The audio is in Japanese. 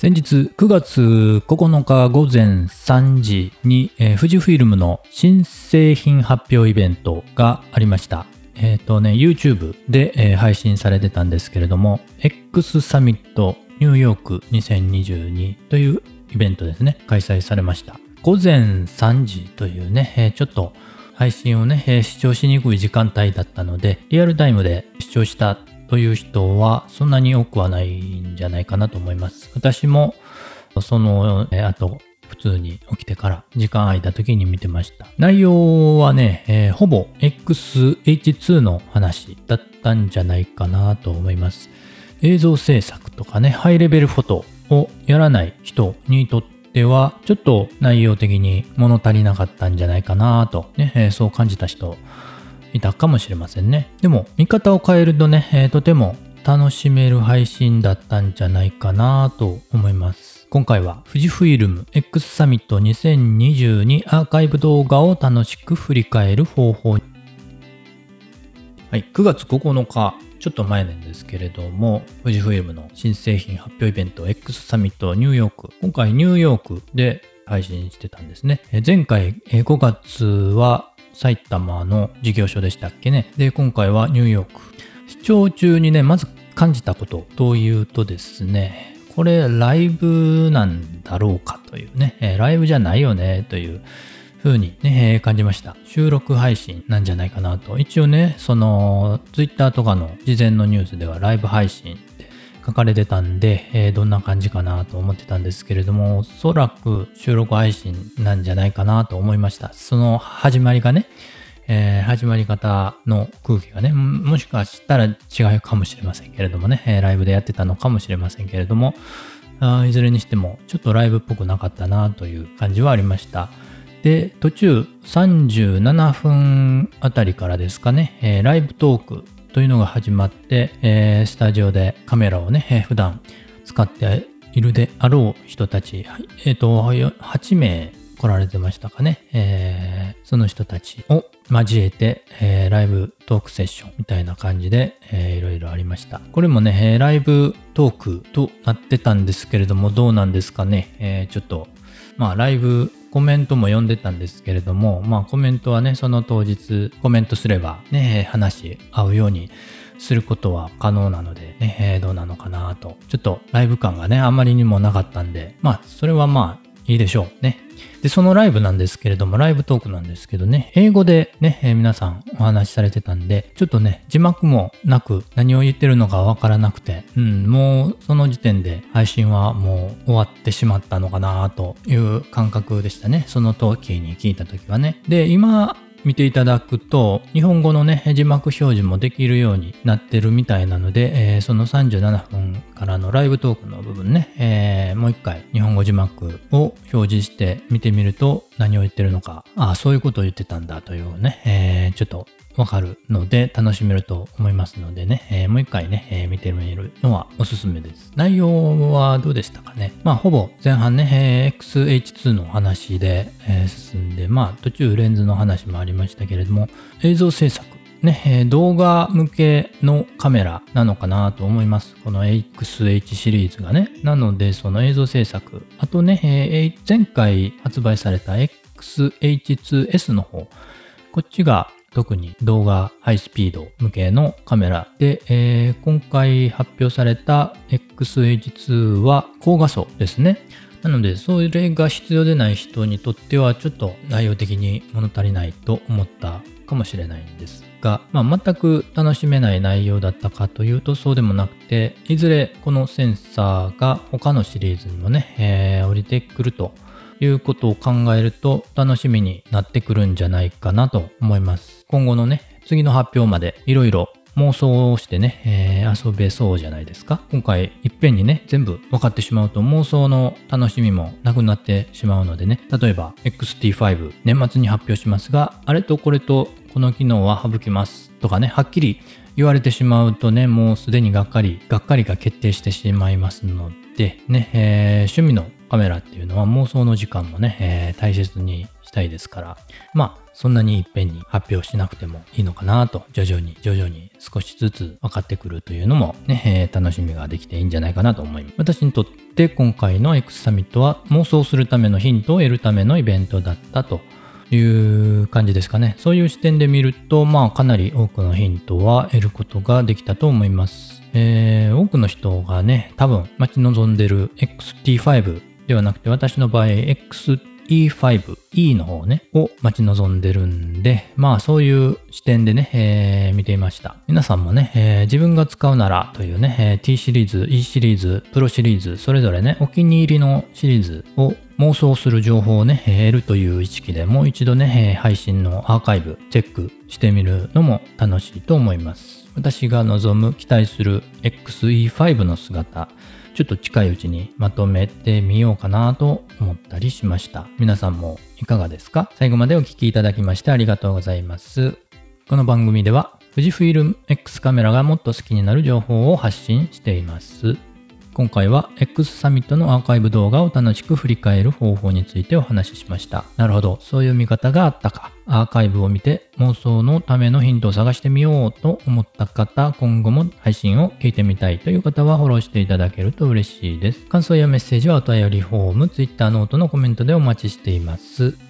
先日9月9日午前3時に、えー、富士フィルムの新製品発表イベントがありました。えっ、ー、とね、YouTube で、えー、配信されてたんですけれども、X サミットニューヨーク2022というイベントですね、開催されました。午前3時というね、えー、ちょっと配信をね、えー、視聴しにくい時間帯だったので、リアルタイムで視聴したという人はそんなに多くはないんじゃないかなと思います。私もその後、普通に起きてから時間空いた時に見てました。内容はね、えー、ほぼ XH2 の話だったんじゃないかなと思います。映像制作とかね、ハイレベルフォトをやらない人にとっては、ちょっと内容的に物足りなかったんじゃないかなと、ね、えー、そう感じた人いたかもしれませんね。でも、見方を変えるとね、えー、とても楽しめる配信だったんじゃないかなと思います。今回は富士フイルム X サミット2022アーカイブ動画を楽しく振り返る方法。はい、9月9日、ちょっと前なんですけれども、富士フイルムの新製品発表イベント X サミットニューヨーク。今回ニューヨークで配信してたんですね。前回5月は埼玉の事業所でしたっけね。で、今回はニューヨーク。視聴中にね、まず感じたことというとですね、これライブなんだろうかというね、えライブじゃないよねという風にね、え感じました。収録配信なんじゃないかなと。一応ね、その、ツイッターとかの事前のニュースではライブ配信書かれてたんで、えー、どんな感じかなと思ってたんですけれども、おそらく収録配信なんじゃないかなと思いました。その始まりがね、えー、始まり方の空気がね、もしかしたら違うかもしれませんけれどもね、え、ライブでやってたのかもしれませんけれども、あいずれにしてもちょっとライブっぽくなかったなという感じはありました。で、途中37分あたりからですかね、えー、ライブトークというのが始まって、えー、スタジオでカメラをね、えー、普段使っているであろう人たち、えっ、ー、と、8名来られてましたかね。えー、その人たちを交えて、えー、ライブトークセッションみたいな感じで、えー、いろいろありました。これもね、ライブトークとなってたんですけれども、どうなんですかね。えー、ちょっと、まあ、ライブコメントも読んでたんですけれども、まあコメントはね、その当日コメントすればね、話し合うようにすることは可能なので、ね、どうなのかなと。ちょっとライブ感がね、あまりにもなかったんで、まあそれはまあいいでしょうね。で、そのライブなんですけれども、ライブトークなんですけどね、英語でね、えー、皆さんお話しされてたんで、ちょっとね、字幕もなく何を言ってるのかわからなくて、うん、もうその時点で配信はもう終わってしまったのかなという感覚でしたね。その時に聞いた時はね。で、今、見ていただくと、日本語のね、字幕表示もできるようになってるみたいなので、えー、その37分からのライブトークの分ね、えー、もう一回日本語字幕を表示して見てみると何を言ってるのか、ああ、そういうことを言ってたんだというね、えー、ちょっとわかるので楽しめると思いますのでね、えー、もう一回ね、えー、見てみるのはおすすめです。内容はどうでしたかね？まあほぼ前半ね、えー、XH2 の話で、え進んで、まあ途中レンズの話もありましたけれども、映像制作ね、動画向けのカメラなのかなと思います。この XH シリーズがね。なので、その映像制作。あとね、え前回発売された XH2S の方。こっちが特に動画ハイスピード向けのカメラで、えー、今回発表された XH2 は高画素ですね。なので、それが必要でない人にとっては、ちょっと内容的に物足りないと思ったかもしれないんですが、まあ、全く楽しめない内容だったかというとそうでもなくて、いずれこのセンサーが他のシリーズにもね、えー、降りてくるということを考えると楽しみになってくるんじゃないかなと思います。今後のね、次の発表までいろいろ妄想をしてね、えー、遊べそうじゃないですか。今回いっぺんにね、全部分かってしまうと妄想の楽しみもなくなってしまうのでね、例えば XT5 年末に発表しますが、あれとこれとこの機能は省きますとかね、はっきり言われてしまうとね、もうすでにがっかり、がっかりが決定してしまいますので、ね、えー、趣味のカメラっていうのは妄想の時間もね、えー、大切にしたいですから、まあ、そんなにいっぺんに発表しなくてもいいのかなと、徐々に徐々に少しずつ分かってくるというのもね、えー、楽しみができていいんじゃないかなと思います。私にとって今回の X サミットは妄想するためのヒントを得るためのイベントだったという感じですかね。そういう視点で見ると、まあかなり多くのヒントは得ることができたと思います。えー、多くの人がね、多分待ち望んでる XT5 ではなくて私の場合 XE5、E の方ね、を待ち望んでるんで、まあそういう視点でね、えー、見ていました。皆さんもね、えー、自分が使うならというね、えー、T シリーズ、E シリーズ、プロシリーズ、それぞれね、お気に入りのシリーズを妄想する情報をね、得るという意識でもう一度ね、配信のアーカイブチェックしてみるのも楽しいと思います。私が望む期待する XE5 の姿、ちょっと近いうちにまとめてみようかなと思ったりしました。皆さんもいかがですか？最後までお聴きいただきましてありがとうございます。この番組では富士フイルム X カメラがもっと好きになる情報を発信しています。今回は X サミットのアーカイブ動画を楽しく振り返る方法についてお話ししました。なるほど、そういう見方があったか。アーカイブを見て妄想のためのヒントを探してみようと思った方、今後も配信を聞いてみたいという方はフォローしていただけると嬉しいです。感想やメッセージはお便りフォーム、Twitter ノートのコメントでお待ちしています。